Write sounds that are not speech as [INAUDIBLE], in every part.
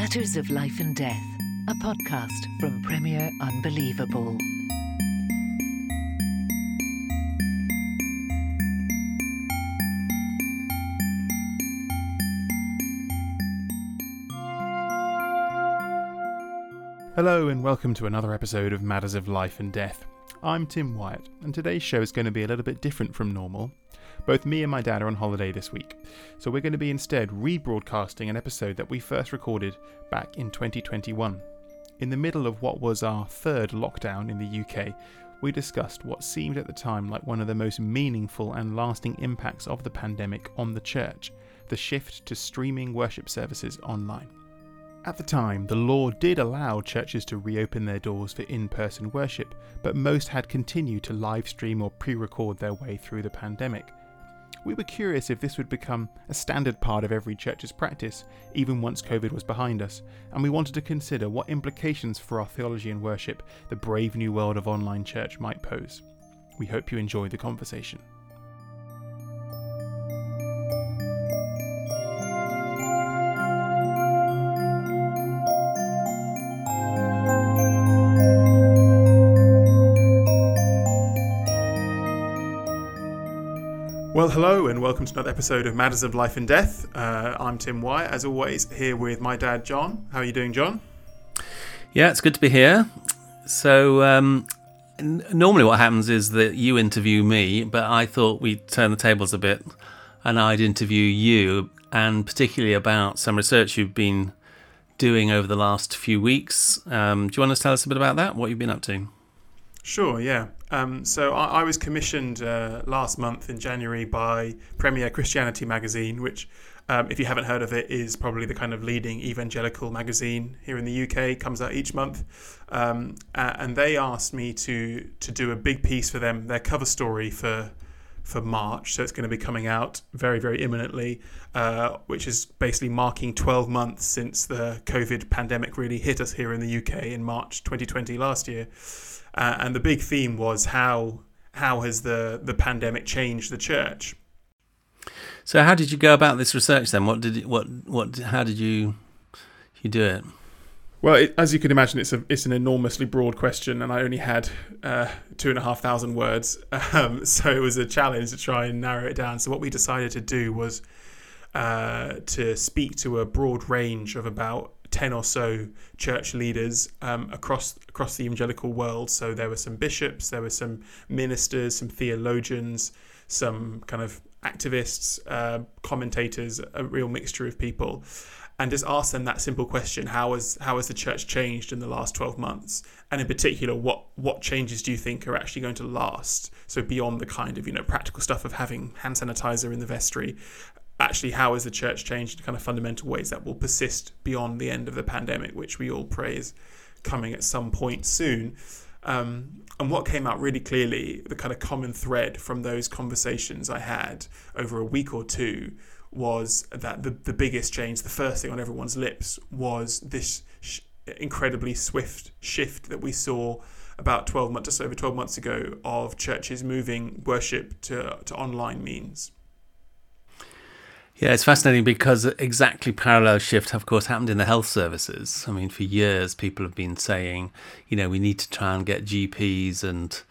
Matters of Life and Death, a podcast from Premier Unbelievable. Hello, and welcome to another episode of Matters of Life and Death. I'm Tim Wyatt, and today's show is going to be a little bit different from normal. Both me and my dad are on holiday this week, so we're going to be instead rebroadcasting an episode that we first recorded back in 2021. In the middle of what was our third lockdown in the UK, we discussed what seemed at the time like one of the most meaningful and lasting impacts of the pandemic on the church the shift to streaming worship services online. At the time, the law did allow churches to reopen their doors for in person worship, but most had continued to live stream or pre record their way through the pandemic. We were curious if this would become a standard part of every church's practice, even once COVID was behind us, and we wanted to consider what implications for our theology and worship the brave new world of online church might pose. We hope you enjoy the conversation. Hello, and welcome to another episode of Matters of Life and Death. Uh, I'm Tim Wyatt, as always, here with my dad, John. How are you doing, John? Yeah, it's good to be here. So, um, n- normally what happens is that you interview me, but I thought we'd turn the tables a bit and I'd interview you, and particularly about some research you've been doing over the last few weeks. Um, do you want to tell us a bit about that? What you've been up to? Sure, yeah. Um, so I, I, was commissioned uh, last month in January by Premier Christianity magazine, which, um, if you haven't heard of it, is probably the kind of leading evangelical magazine here in the UK. Comes out each month, um, and they asked me to to do a big piece for them, their cover story for for March. So it's going to be coming out very, very imminently, uh, which is basically marking 12 months since the COVID pandemic really hit us here in the UK in March 2020 last year. Uh, and the big theme was how how has the the pandemic changed the church? So how did you go about this research then? What did it, what what how did you you do it? Well, it, as you can imagine, it's a it's an enormously broad question, and I only had uh, two and a half thousand words, [LAUGHS] um, so it was a challenge to try and narrow it down. So what we decided to do was uh, to speak to a broad range of about ten or so church leaders um, across across the evangelical world. So there were some bishops, there were some ministers, some theologians, some kind of activists, uh, commentators, a real mixture of people, and just ask them that simple question: How has how has the church changed in the last twelve months? And in particular, what what changes do you think are actually going to last? So beyond the kind of you know practical stuff of having hand sanitizer in the vestry, actually how has the church changed in kind of fundamental ways that will persist beyond the end of the pandemic, which we all pray is coming at some point soon. Um, and what came out really clearly, the kind of common thread from those conversations I had over a week or two was that the, the biggest change, the first thing on everyone's lips, was this sh- incredibly swift shift that we saw about 12 months, just over 12 months ago, of churches moving worship to, to online means. Yeah, it's fascinating because exactly parallel shift, of course, happened in the health services. I mean, for years, people have been saying, you know, we need to try and get GPs and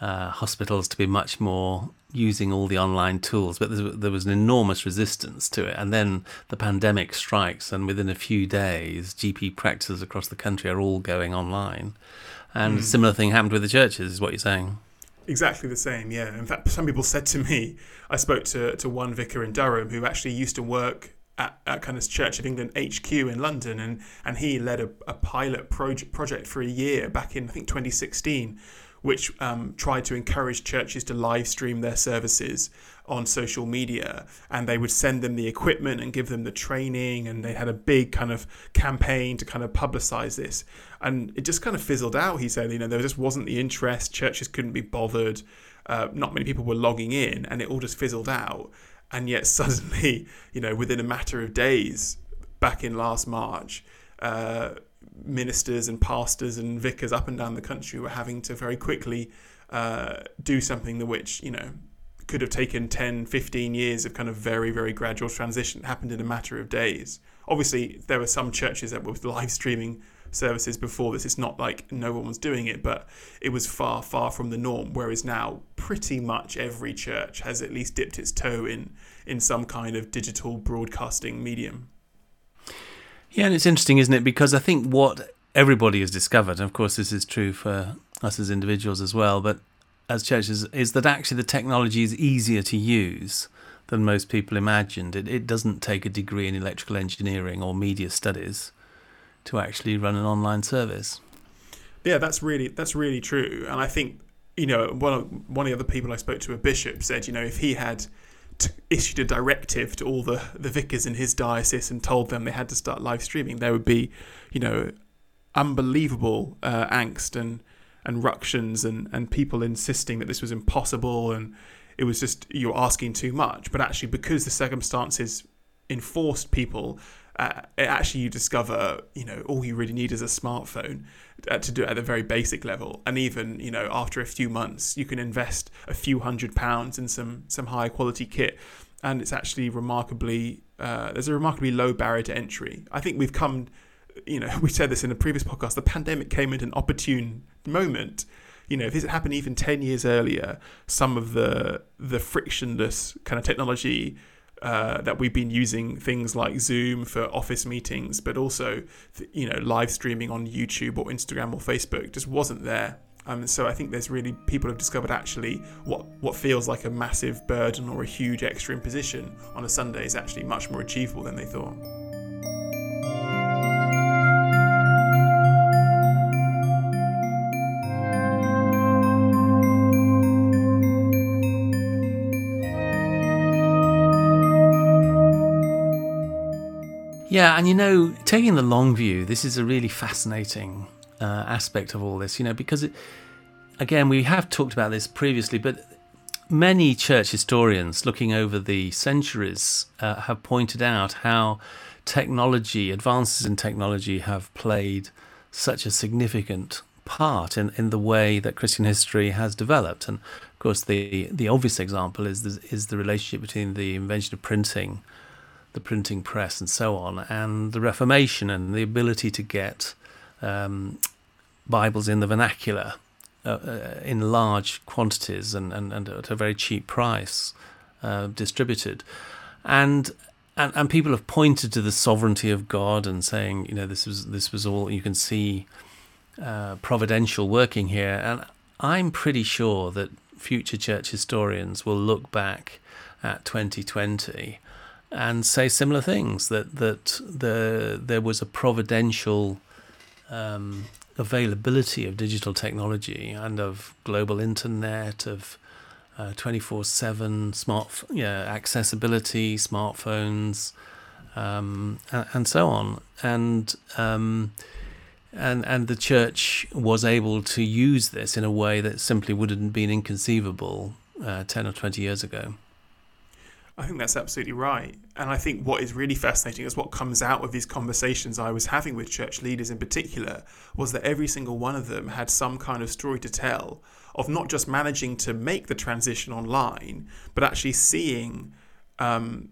uh, hospitals to be much more using all the online tools, but there was an enormous resistance to it. And then the pandemic strikes, and within a few days, GP practices across the country are all going online. And mm. a similar thing happened with the churches, is what you're saying. Exactly the same, yeah. In fact, some people said to me, I spoke to, to one vicar in Durham who actually used to work at, at kind of Church of England HQ in London, and, and he led a, a pilot project, project for a year back in, I think, 2016, which um, tried to encourage churches to live stream their services on social media. And they would send them the equipment and give them the training and they had a big kind of campaign to kind of publicize this. And it just kind of fizzled out he said. You know there just wasn't the interest. Churches couldn't be bothered. Uh, not many people were logging in and it all just fizzled out. And yet [LAUGHS] suddenly you know within a matter of days back in last march uh, ministers and pastors and vicars up and down the country were having to very quickly uh, do something that which you know could have taken 10, 15 years of kind of very, very gradual transition. It happened in a matter of days. Obviously, there were some churches that were live streaming services before this. It's not like no one was doing it, but it was far, far from the norm. Whereas now, pretty much every church has at least dipped its toe in in some kind of digital broadcasting medium. Yeah, and it's interesting, isn't it? Because I think what everybody has discovered, and of course, this is true for us as individuals as well, but as churches, is that actually the technology is easier to use than most people imagined. It, it doesn't take a degree in electrical engineering or media studies to actually run an online service. Yeah, that's really that's really true, and I think you know one of, one of the other people I spoke to, a bishop, said you know if he had issued a directive to all the the vicars in his diocese and told them they had to start live streaming, there would be you know unbelievable uh, angst and and ructions and and people insisting that this was impossible and it was just you're asking too much. But actually, because the circumstances enforced people uh, actually you discover you know all you really need is a smartphone uh, to do it at a very basic level. And even you know after a few months you can invest a few hundred pounds in some some high quality kit. And it's actually remarkably uh, there's a remarkably low barrier to entry. I think we've come you know [LAUGHS] we said this in a previous podcast the pandemic came at an opportune moment. You know if this had happened even 10 years earlier some of the the frictionless kind of technology uh, that we've been using things like Zoom for office meetings, but also you know live streaming on YouTube or Instagram or Facebook just wasn't there. Um, so I think there's really people have discovered actually what what feels like a massive burden or a huge extra imposition on a Sunday is actually much more achievable than they thought. Yeah, and you know, taking the long view, this is a really fascinating uh, aspect of all this, you know, because it, again, we have talked about this previously, but many church historians looking over the centuries uh, have pointed out how technology, advances in technology, have played such a significant part in, in the way that Christian history has developed. And of course, the, the obvious example is the, is the relationship between the invention of printing the printing press and so on, and the Reformation and the ability to get um, Bibles in the vernacular uh, uh, in large quantities and, and, and at a very cheap price uh, distributed. And, and and people have pointed to the sovereignty of God and saying, you know, this was this was all you can see uh, providential working here. And I'm pretty sure that future church historians will look back at 2020 and say similar things that that the there was a providential um, availability of digital technology and of global internet of twenty four seven smart yeah accessibility smartphones um, and, and, so on and um, and and the church was able to use this in a way that simply wouldn't have been inconceivable uh, ten or twenty years ago. I think that's absolutely right. And I think what is really fascinating is what comes out of these conversations I was having with church leaders in particular was that every single one of them had some kind of story to tell of not just managing to make the transition online, but actually seeing um,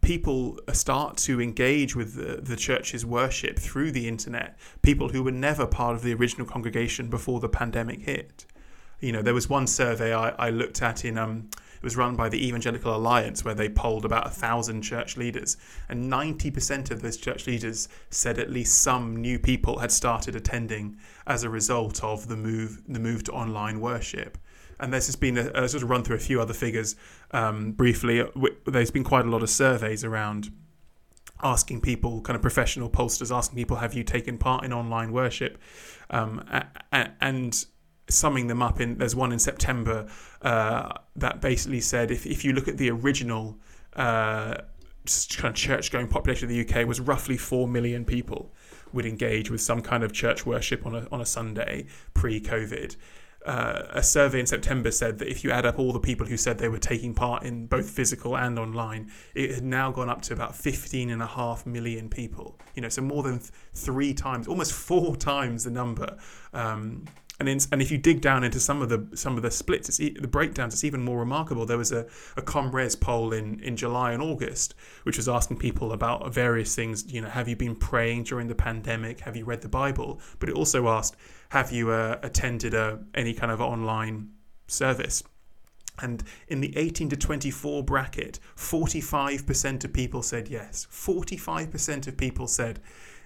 people start to engage with the, the church's worship through the internet, people who were never part of the original congregation before the pandemic hit. You know, there was one survey I, I looked at in um, it was run by the Evangelical Alliance, where they polled about a thousand church leaders, and 90% of those church leaders said at least some new people had started attending as a result of the move, the move to online worship. And there's just been a, sort of run through a few other figures um, briefly. There's been quite a lot of surveys around asking people, kind of professional pollsters, asking people, have you taken part in online worship? Um, and summing them up in there's one in September uh, that basically said if, if you look at the original uh, kind of church going population of the UK was roughly 4 million people would engage with some kind of church worship on a, on a Sunday pre COVID uh, a survey in September said that if you add up all the people who said they were taking part in both physical and online, it had now gone up to about 15 and a half million people. You know, so more than th- three times, almost four times the number um, and in, and if you dig down into some of the some of the splits, it's the breakdowns. It's even more remarkable. There was a a ComRes poll in in July and August, which was asking people about various things. You know, have you been praying during the pandemic? Have you read the Bible? But it also asked, have you uh, attended a, any kind of online service? And in the 18 to 24 bracket, 45% of people said yes. 45% of people said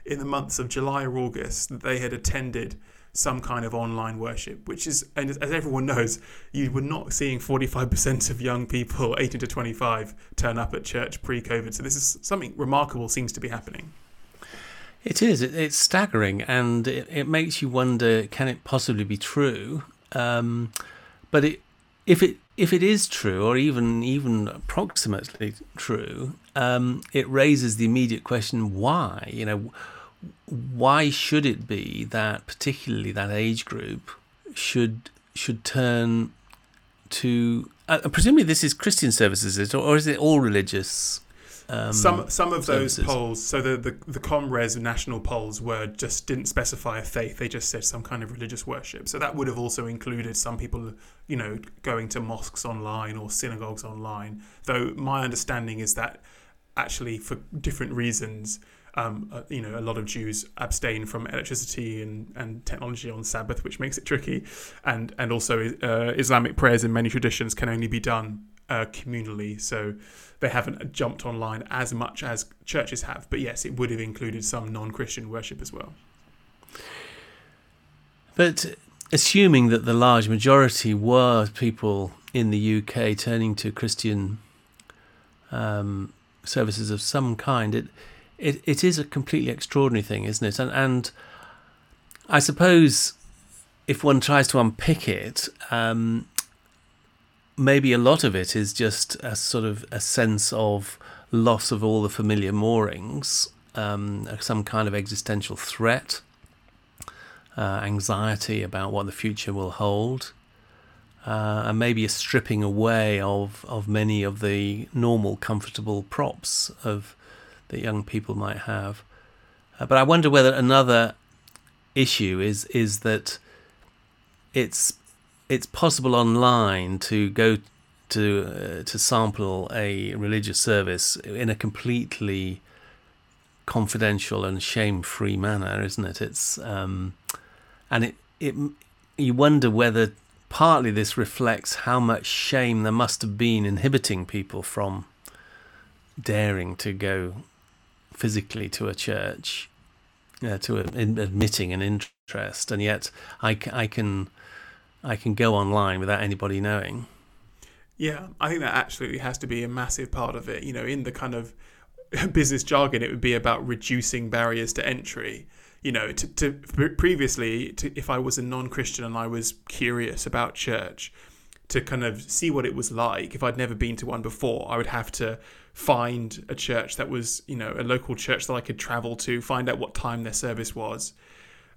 in the months of July or August that they had attended some kind of online worship, which is, and as everyone knows, you were not seeing 45% of young people [LAUGHS] 18 to 25 turn up at church pre COVID. So this is something remarkable seems to be happening. It is. It, it's staggering, and it, it makes you wonder: can it possibly be true? Um, but it, if it if it is true, or even even approximately true, um, it raises the immediate question: why? You know, why should it be that particularly that age group should should turn to? Uh, presumably, this is Christian services, or is it all religious? Um, some some of those polls, so the, the the ComRes national polls were just didn't specify a faith; they just said some kind of religious worship. So that would have also included some people, you know, going to mosques online or synagogues online. Though my understanding is that actually, for different reasons, um, uh, you know, a lot of Jews abstain from electricity and, and technology on Sabbath, which makes it tricky, and and also uh, Islamic prayers in many traditions can only be done uh, communally. So they haven't jumped online as much as churches have. But yes, it would have included some non Christian worship as well. But assuming that the large majority were people in the UK turning to Christian um, services of some kind, it, it it is a completely extraordinary thing, isn't it? And and I suppose if one tries to unpick it, um, maybe a lot of it is just a sort of a sense of loss of all the familiar moorings, um, some kind of existential threat, uh, anxiety about what the future will hold, uh, and maybe a stripping away of, of many of the normal, comfortable props of that young people might have. Uh, but I wonder whether another issue is is that it's it's possible online to go to uh, to sample a religious service in a completely confidential and shame-free manner, isn't it? It's um, and it it you wonder whether partly this reflects how much shame there must have been inhibiting people from daring to go physically to a church, uh, to a, admitting an interest, and yet I, I can I can go online without anybody knowing. Yeah, I think that absolutely has to be a massive part of it. You know, in the kind of [LAUGHS] business jargon, it would be about reducing barriers to entry. You know, to, to previously, to, if I was a non-Christian and I was curious about church, to kind of see what it was like, if I'd never been to one before, I would have to find a church that was, you know, a local church that I could travel to, find out what time their service was,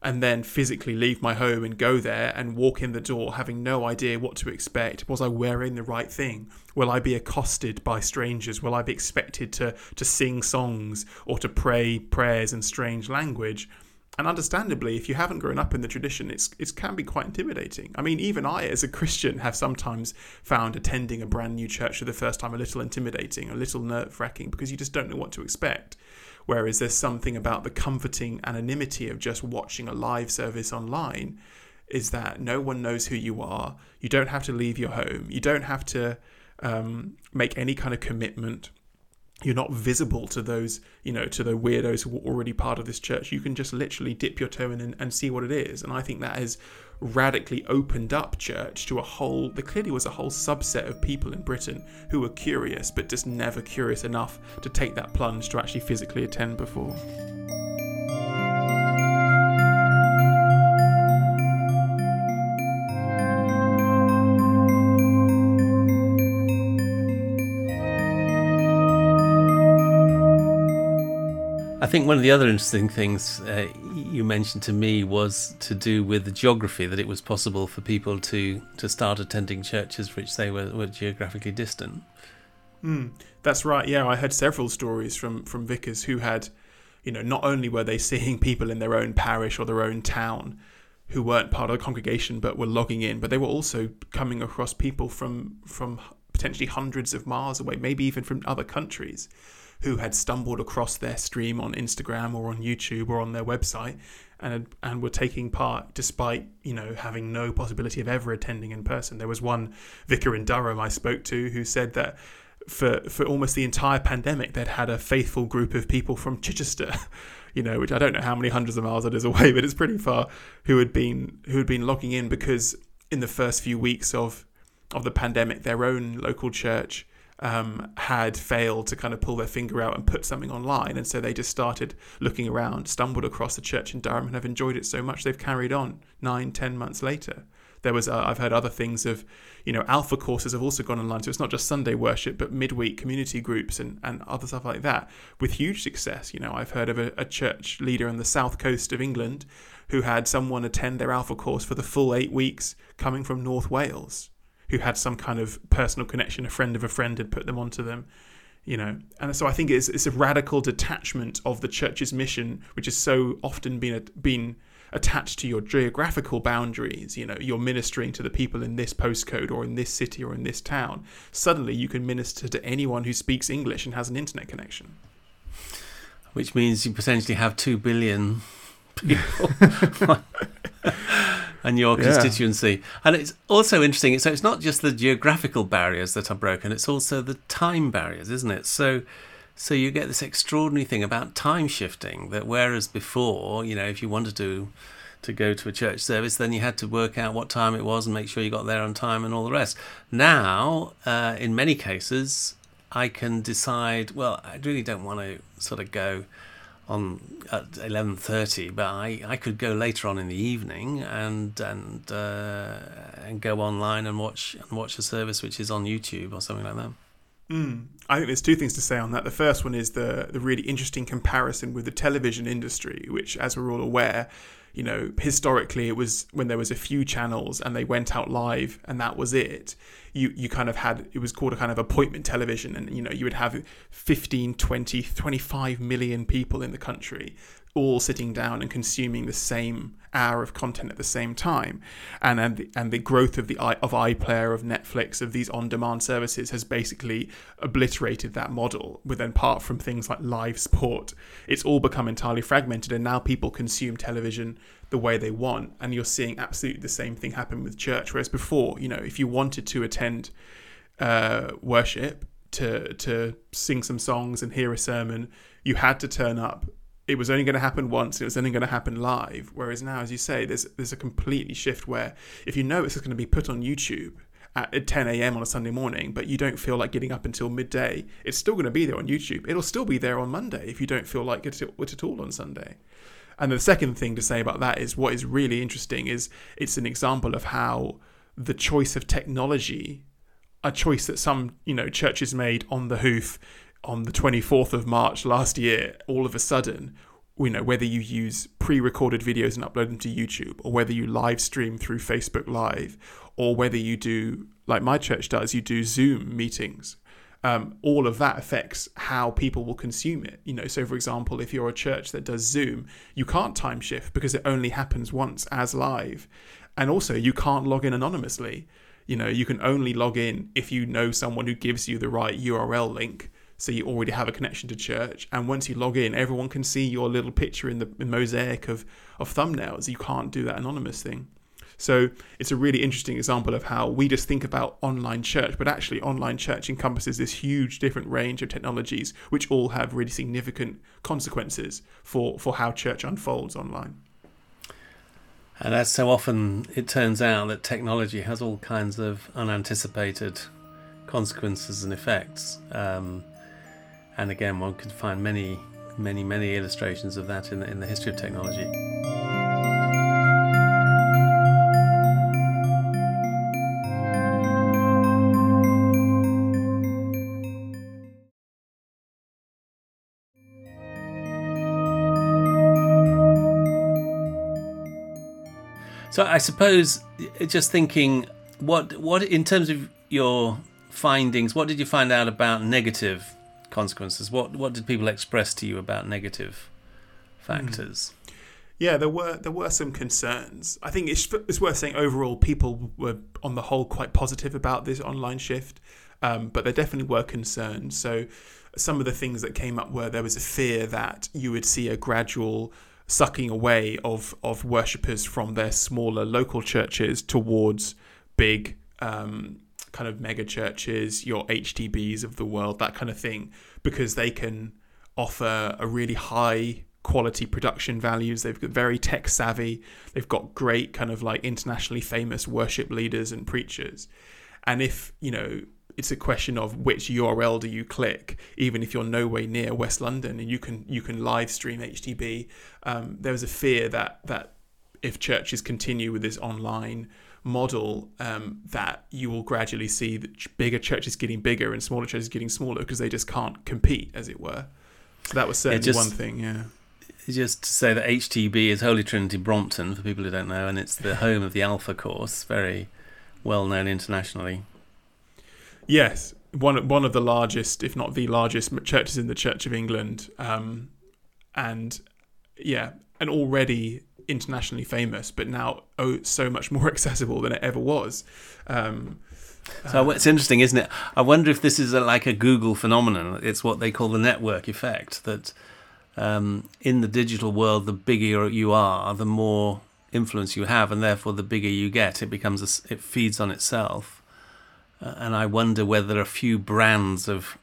and then physically leave my home and go there and walk in the door having no idea what to expect. Was I wearing the right thing? Will I be accosted by strangers? Will I be expected to, to sing songs or to pray prayers in strange language? And understandably, if you haven't grown up in the tradition, it's it can be quite intimidating. I mean, even I, as a Christian, have sometimes found attending a brand new church for the first time a little intimidating, a little nerve wracking, because you just don't know what to expect. Whereas there's something about the comforting anonymity of just watching a live service online is that no one knows who you are. You don't have to leave your home. You don't have to um, make any kind of commitment. You're not visible to those, you know, to the weirdos who are already part of this church. You can just literally dip your toe in and, and see what it is. And I think that has radically opened up church to a whole there clearly was a whole subset of people in Britain who were curious but just never curious enough to take that plunge to actually physically attend before. I think one of the other interesting things uh, you mentioned to me was to do with the geography that it was possible for people to to start attending churches which they were, were geographically distant. Mm, that's right. Yeah, I heard several stories from from vicars who had, you know, not only were they seeing people in their own parish or their own town who weren't part of the congregation but were logging in, but they were also coming across people from from potentially hundreds of miles away, maybe even from other countries, who had stumbled across their stream on Instagram or on YouTube or on their website and and were taking part despite you know having no possibility of ever attending in person. There was one vicar in Durham I spoke to who said that for for almost the entire pandemic they'd had a faithful group of people from Chichester, [LAUGHS] you know, which I don't know how many hundreds of miles that is away, but it's pretty far, who had been who had been logging in because in the first few weeks of of the pandemic, their own local church um, had failed to kind of pull their finger out and put something online. And so they just started looking around, stumbled across the church in Durham, and have enjoyed it so much they've carried on nine, ten months later. There was, uh, I've heard other things of, you know, alpha courses have also gone online. So it's not just Sunday worship, but midweek community groups and, and other stuff like that with huge success. You know, I've heard of a, a church leader on the south coast of England who had someone attend their alpha course for the full eight weeks coming from North Wales who had some kind of personal connection, a friend of a friend had put them onto them, you know. And so I think it's it's a radical detachment of the church's mission, which has so often been been attached to your geographical boundaries. You know, you're ministering to the people in this postcode or in this city or in this town. Suddenly, you can minister to anyone who speaks English and has an internet connection. Which means you potentially have two billion [LAUGHS] people. [LAUGHS] and your constituency. Yeah. And it's also interesting. So it's not just the geographical barriers that are broken; it's also the time barriers, isn't it? So, so you get this extraordinary thing about time shifting. That whereas before, you know, if you wanted to to go to a church service, then you had to work out what time it was and make sure you got there on time and all the rest. Now, uh, in many cases, I can decide. Well, I really don't want to sort of go on at 11:30 but I, I could go later on in the evening and and uh, and go online and watch and watch a service which is on YouTube or something like that. Mm. I think there's two things to say on that. The first one is the the really interesting comparison with the television industry, which, as we're all aware, you know, historically it was when there was a few channels and they went out live and that was it. You you kind of had it was called a kind of appointment television and you know, you would have 15, 20, 25 million people in the country all sitting down and consuming the same hour of content at the same time, and and the, and the growth of the of iPlayer of Netflix of these on-demand services has basically obliterated that model. With apart from things like live sport, it's all become entirely fragmented, and now people consume television the way they want, and you're seeing absolutely the same thing happen with church. Whereas before, you know, if you wanted to attend uh, worship to to sing some songs and hear a sermon, you had to turn up it was only going to happen once. It was only going to happen live. Whereas now, as you say, there's there's a completely shift where if you know it's going to be put on YouTube at 10 a.m. on a Sunday morning, but you don't feel like getting up until midday, it's still going to be there on YouTube. It'll still be there on Monday if you don't feel like it at all on Sunday. And the second thing to say about that is what is really interesting is it's an example of how the choice of technology, a choice that some you know churches made on the hoof on the 24th of March last year, all of a sudden, you know, whether you use pre-recorded videos and upload them to YouTube, or whether you live stream through Facebook Live, or whether you do like my church does, you do Zoom meetings. Um, all of that affects how people will consume it. You know, so for example, if you're a church that does Zoom, you can't time shift because it only happens once as live, and also you can't log in anonymously. You know, you can only log in if you know someone who gives you the right URL link so you already have a connection to church. And once you log in everyone can see your little picture in the mosaic of, of thumbnails. You can't do that anonymous thing. So it's a really interesting example of how we just think about online church but actually online church encompasses this huge different range of technologies which all have really significant consequences for, for how church unfolds online. And as so often it turns out that technology has all kinds of unanticipated consequences and effects. Um, and again, one could find many, many, many illustrations of that in the, in the history of technology. So I suppose uh, just thinking what what in terms of your findings, what did you find out about negative consequences? What what did people express to you about negative factors? Mm. Yeah, there were there were some concerns. I think it's, it's worth saying overall people were on the whole quite positive about this online shift, um, but there definitely were concerns. So some of the things that came up were there was a fear that you would see a gradual sucking away of of worshippers from their smaller local churches towards big um, kind of mega churches, your HTBs of the world, that kind of thing, because they can offer a really high quality production values. They've got very tech savvy. They've got great kind of like internationally famous worship leaders and preachers. And if, you know, it's a question of which URL do you click, even if you're nowhere near West London and you can you can live stream HTB. Um, there was a fear that that if churches continue with this online model, um, that you will gradually see that bigger churches getting bigger and smaller churches getting smaller because they just can't compete, as it were. So that was certainly just, one thing. Yeah. Just to say that HTB is Holy Trinity Brompton for people who don't know, and it's the home of the Alpha course, very well known internationally. Yes, one one of the largest, if not the largest, churches in the Church of England, um, and yeah, and already internationally famous, but now oh, so much more [LAUGHS] accessible than it ever was. Um, so uh, it's interesting, isn't it? I wonder if this is a, like a Google phenomenon. It's what they call the network effect. That um, in the digital world, the bigger you are, the more influence you have, and therefore the bigger you get. It becomes a, it feeds on itself. Uh, and I wonder whether a few brands of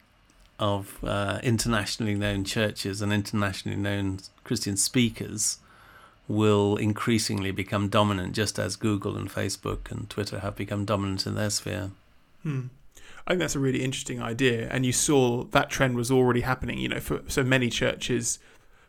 of uh, internationally known churches and internationally known Christian speakers will increasingly become dominant, just as Google and Facebook and Twitter have become dominant in their sphere. Hmm. I think that's a really interesting idea, and you saw that trend was already happening. You know, for so many churches,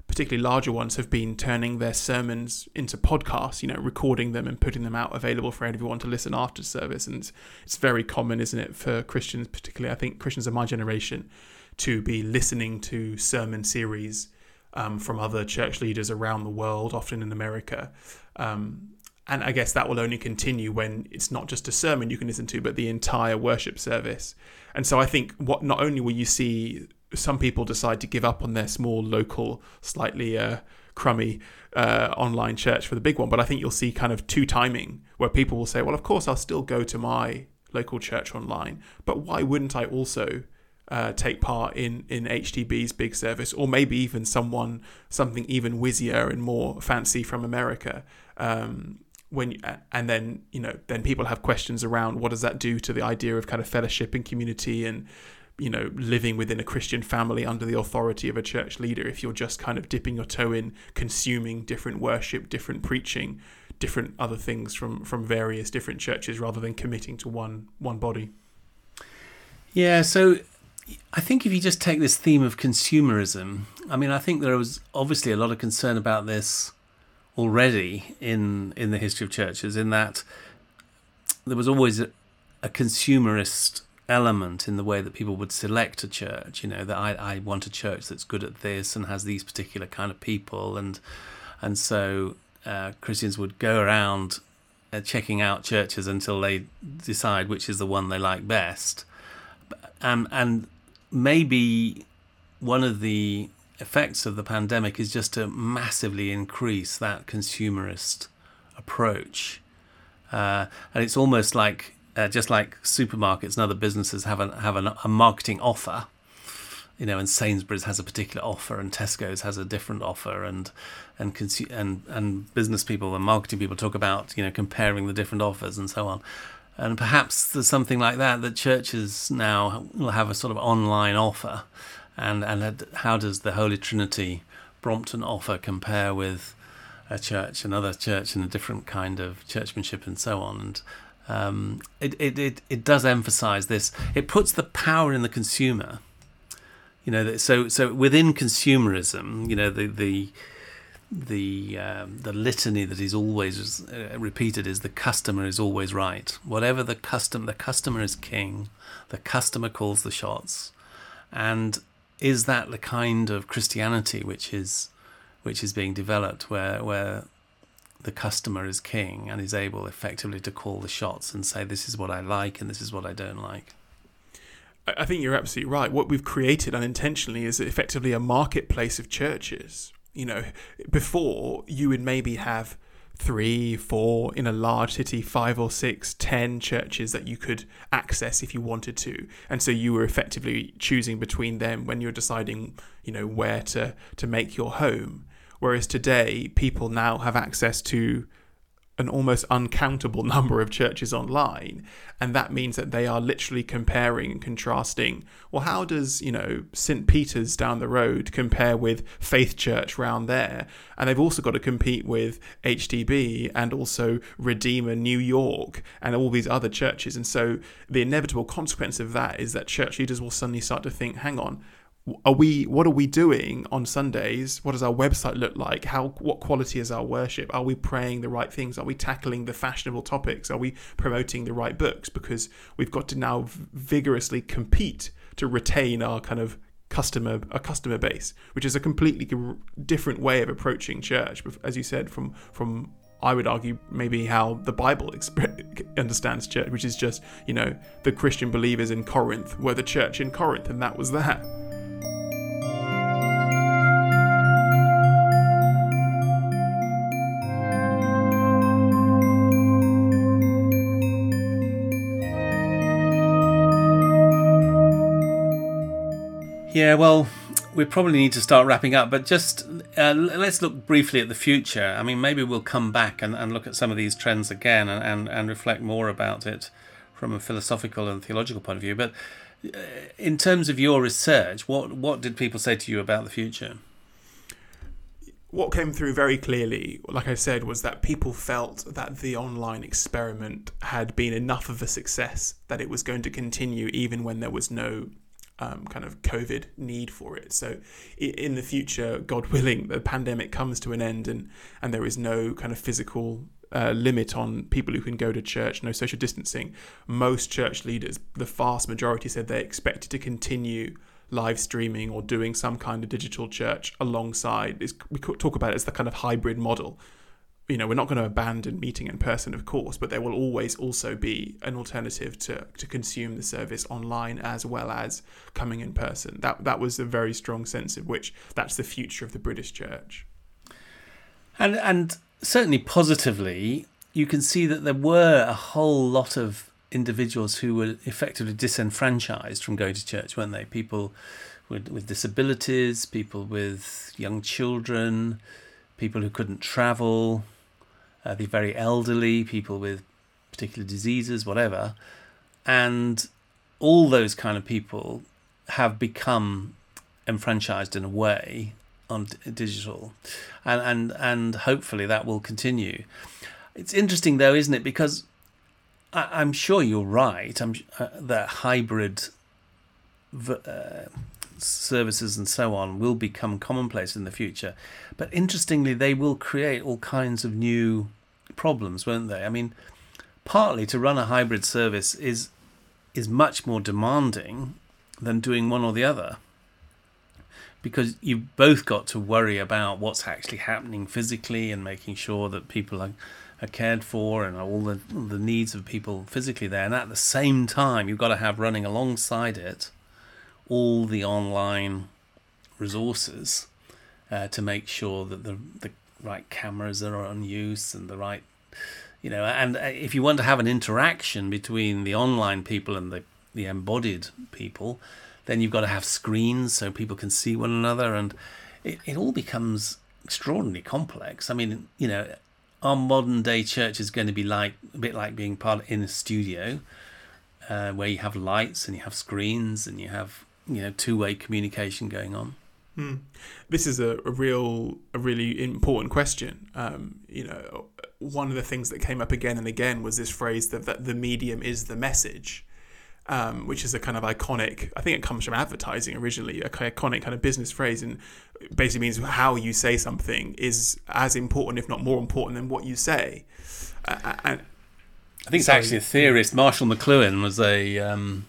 particularly larger ones, have been turning their sermons into podcasts. You know, recording them and putting them out available for everyone to listen after service. And it's, it's very common, isn't it, for Christians, particularly I think Christians of my generation, to be listening to sermon series um, from other church leaders around the world, often in America. Um, and I guess that will only continue when it's not just a sermon you can listen to, but the entire worship service. And so I think what not only will you see some people decide to give up on their small local, slightly uh, crummy uh, online church for the big one, but I think you'll see kind of two timing where people will say, well, of course, I'll still go to my local church online, but why wouldn't I also uh, take part in in HTB's big service, or maybe even someone something even whizzier and more fancy from America. Um, when and then you know then people have questions around what does that do to the idea of kind of fellowship and community and you know living within a Christian family under the authority of a church leader if you're just kind of dipping your toe in consuming different worship, different preaching, different other things from from various different churches rather than committing to one one body. Yeah, so I think if you just take this theme of consumerism, I mean, I think there was obviously a lot of concern about this already in in the history of churches, in that there was always a, a consumerist element in the way that people would select a church. You know, that I, I want a church that's good at this and has these particular kind of people, and and so uh, Christians would go around uh, checking out churches until they decide which is the one they like best. Um, and maybe one of the effects of the pandemic is just to massively increase that consumerist approach. Uh, and it's almost like uh, just like supermarkets and other businesses have a have a marketing offer, you know, and Sainsbury's has a particular offer, and Tesco's has a different offer, and and consu- and and business people and marketing people talk about you know comparing the different offers and so on. And perhaps there's something like that that churches now will have a sort of online offer, and and how does the Holy Trinity Brompton offer compare with a church, another church, and a different kind of churchmanship, and so on. And um, it, it it it does emphasise this. It puts the power in the consumer. You know, so so within consumerism, you know the the the um, the litany that is always uh, repeated is the customer is always right. Whatever the custom, the customer is king. The customer calls the shots, and is that the kind of Christianity which is which is being developed, where where the customer is king and is able effectively to call the shots and say this is what I like and this is what I don't like. I think you're absolutely right. What we've created unintentionally is effectively a marketplace of churches You know, before you would maybe have three, four in a large city, five or six, ten churches that you could access if you wanted to, and so you were effectively choosing between them when you're deciding, you know, where to to make your home. Whereas today, people now have access to an almost uncountable [LAUGHS] number of churches online and that means that they are literally comparing and contrasting well how does you know st peter's down the road compare with faith church round there? And they've also got to compete with HTB and also redeemer new york and all these other churches. And so the inevitable consequence of that is that church leaders will suddenly start to think hang on are we what are we doing on sundays? What does our website look like? How what quality is our worship? Are we praying the right things? Are we tackling the fashionable topics? Are we promoting the right books? Because we've got to now vigorously compete to retain our kind of customer a customer base which is a completely different way of approaching church as you said from from I would argue maybe how the Bible [LAUGHS] understands church, which is just, you know, the Christian believers in Corinth were the church in Corinth, and that was that. Yeah, well, we probably need to start wrapping up, but just uh, let's look briefly at the future. I mean, maybe we'll come back and, and look at some of these trends again and, and, and reflect more about it from a philosophical and theological point of view. But uh, in terms of your research, what, what did people say to you about the future? What came through very clearly, like I said, was that people felt that the online experiment had been enough of a success that it was going to continue even when there was no um, kind of COVID need for it. So, in the future, God [LAUGHS] willing, the pandemic comes to an end and, and there is no kind of physical uh, limit on people who can go to church, no social distancing. Most church leaders, the vast majority, said they expected to continue live streaming or doing some kind of digital church alongside. we talk about it as the kind of hybrid model you know, we're not going to abandon meeting in person, of course, but there will always also be an alternative to, to consume the service online as well as coming in person. That that was a very strong sense of which that's the future of the British Church. And and certainly positively, you can see that there were a whole lot of individuals who were effectively disenfranchised from going to church, weren't they? People with, with disabilities, people with young children, people who couldn't travel, uh, the very elderly, people with particular diseases, whatever. And all those kind of people have become enfranchised in a way on digital, and and and hopefully that will continue. It's interesting though, isn't it? Because I, am sure you're right. I'm uh, that hybrid uh, services and so on will become commonplace in the future. But interestingly, they will create all kinds of new problems, weren't they? I mean, partly to run a hybrid service is is much more demanding than doing one or the other because you've both got to worry about what's actually happening physically and making sure that people are, are cared for and all the the needs of people physically there and at the same time you've got to have running alongside it all the online resources uh, to make sure that the the right cameras are on use and the right you know and uh, if you want to have an interaction between the online people and the the embodied people then you've got to have screens so people can see one another and it, it all becomes extraordinarily complex. I mean you know our modern day church is going to be like a bit like being part in a studio uh, where you have lights and you have screens and you have you know two way communication going on Mm. This is a, a, real, a really important question. Um, you know, one of the things that came up again and again was this phrase that, that the medium is the message, um, which is a kind of iconic. I think it comes from advertising originally, a iconic kind of business phrase, and basically means how you say something is as important, if not more important, than what you say. Uh, and I think it's actually a theorist. Marshall McLuhan was a um,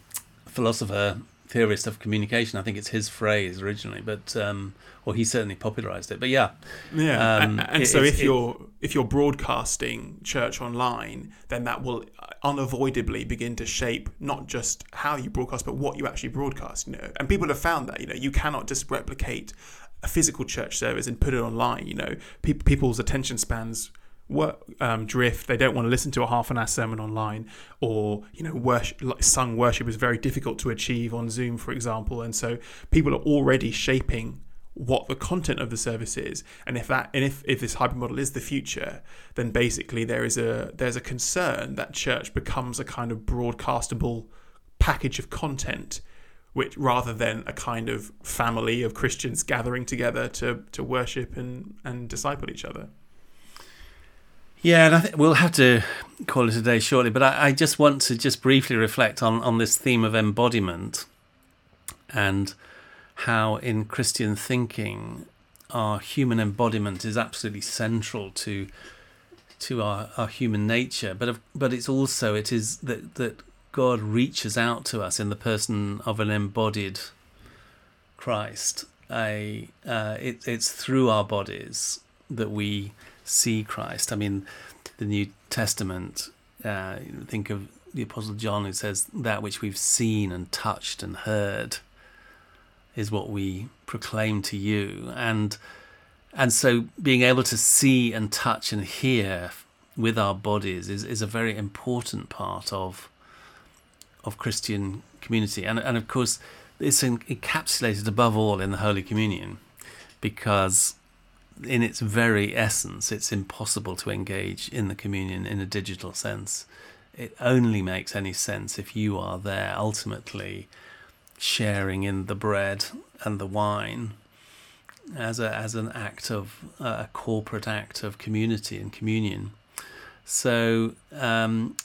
philosopher theorist of communication. I think it's his phrase originally, but um, or he certainly popularized it. But yeah, yeah. Um, and, and it, so if you're if you're broadcasting church online, then that will unavoidably begin to shape not just how you broadcast, but what you actually broadcast. You know, and people have found that you know you cannot just replicate a physical church service and put it online. You know, pe- people's attention spans work, um, drift. They don't want to listen to a half an hour sermon online, or you know, worship, like sung worship is very difficult to achieve on Zoom, for example. And so people are already shaping what the content of the service is and if that and if, if this hybrid model is the future then basically there is a there's a concern that church becomes a kind of broadcastable package of content which rather than a kind of family of Christians gathering together to to worship and and disciple each other yeah, and I think we'll have to call it a day shortly, but I, I just want to just briefly reflect on, on this theme of embodiment and how in Christian thinking our human embodiment is absolutely central to to our, our human nature. But but it's also it is that that God reaches out to us in the person of an embodied Christ. A uh, it, it's through our bodies that we see Christ. I mean the New Testament uh, think of the Apostle John who says that which we've seen and touched and heard is what we proclaim to you. And and so being able to see and touch and hear with our bodies is, is a very important part of of Christian community. And and of course it's encapsulated above all in the Holy Communion because in its very essence it's impossible to engage in the communion in a digital sense it only makes any sense if you are there ultimately sharing in the bread and the wine as a as an act of uh, a corporate act of community and communion. So um,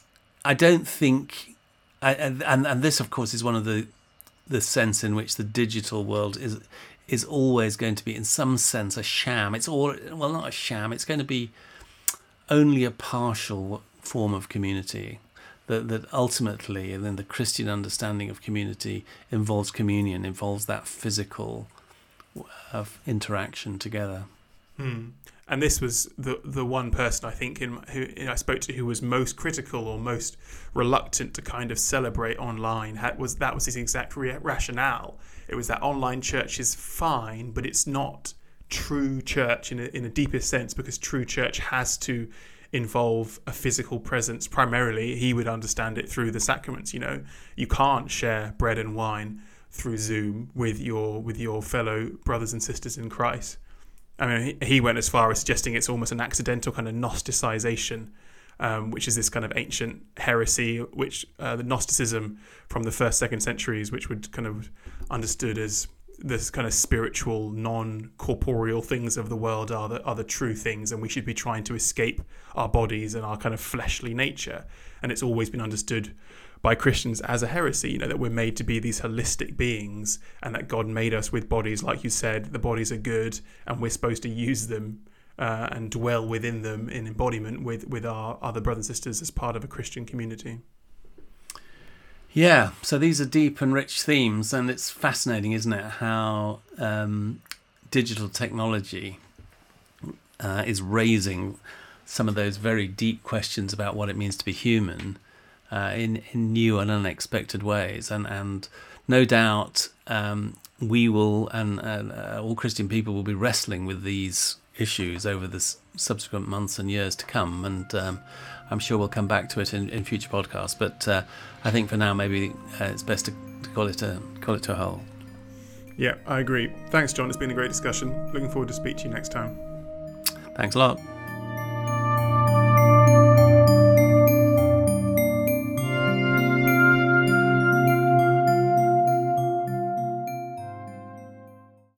I don't think, I, and and this of course is one of the the sense in which the digital world is is always going to be in some sense a sham. It's all well not a sham. It's going to be only a partial form of community that, that ultimately, and then the Christian understanding of community involves communion, involves that physical interaction together. Hmm. And this was the the one person I think in who I spoke to who was most critical or most reluctant to kind of celebrate online. Had, was that was his exact re- rationale? It was that online church is fine, but it's not true church in a, in a deepest sense because true church has to involve a physical presence primarily he would understand it through the sacraments you know you can't share bread and wine through zoom with your with your fellow brothers and sisters in christ i mean he, went as far as suggesting it's almost an accidental kind of gnosticization um, which is this kind of ancient heresy which uh, the gnosticism from the first second centuries which would kind of understood as this kind of spiritual, non-corporeal things of the world are the are the true things, and we should be trying to escape our bodies and our kind of fleshly nature. And it's always been understood by Christians as a heresy, you know, that we're made to be these holistic beings, and that God made us with bodies, like you said, the bodies are good, and we're supposed to use them uh, and dwell within them in embodiment with with our other brothers and sisters as part of a Christian community. Yeah, so these are deep and rich themes, and it's fascinating, isn't it, how um, digital technology uh, is raising some of those very deep questions about what it means to be human uh, in in new and unexpected ways, and and no doubt um, we will and uh, all Christian people will be wrestling with these issues over the subsequent months and years to come, and um, I'm sure we'll come back to it in, in future podcasts. But uh, I think for now, maybe uh, it's best to, to, call it a call it to a whole. Yeah, I agree. Thanks, John. It's been a great discussion. Looking forward to speak to you next time. Thanks a lot.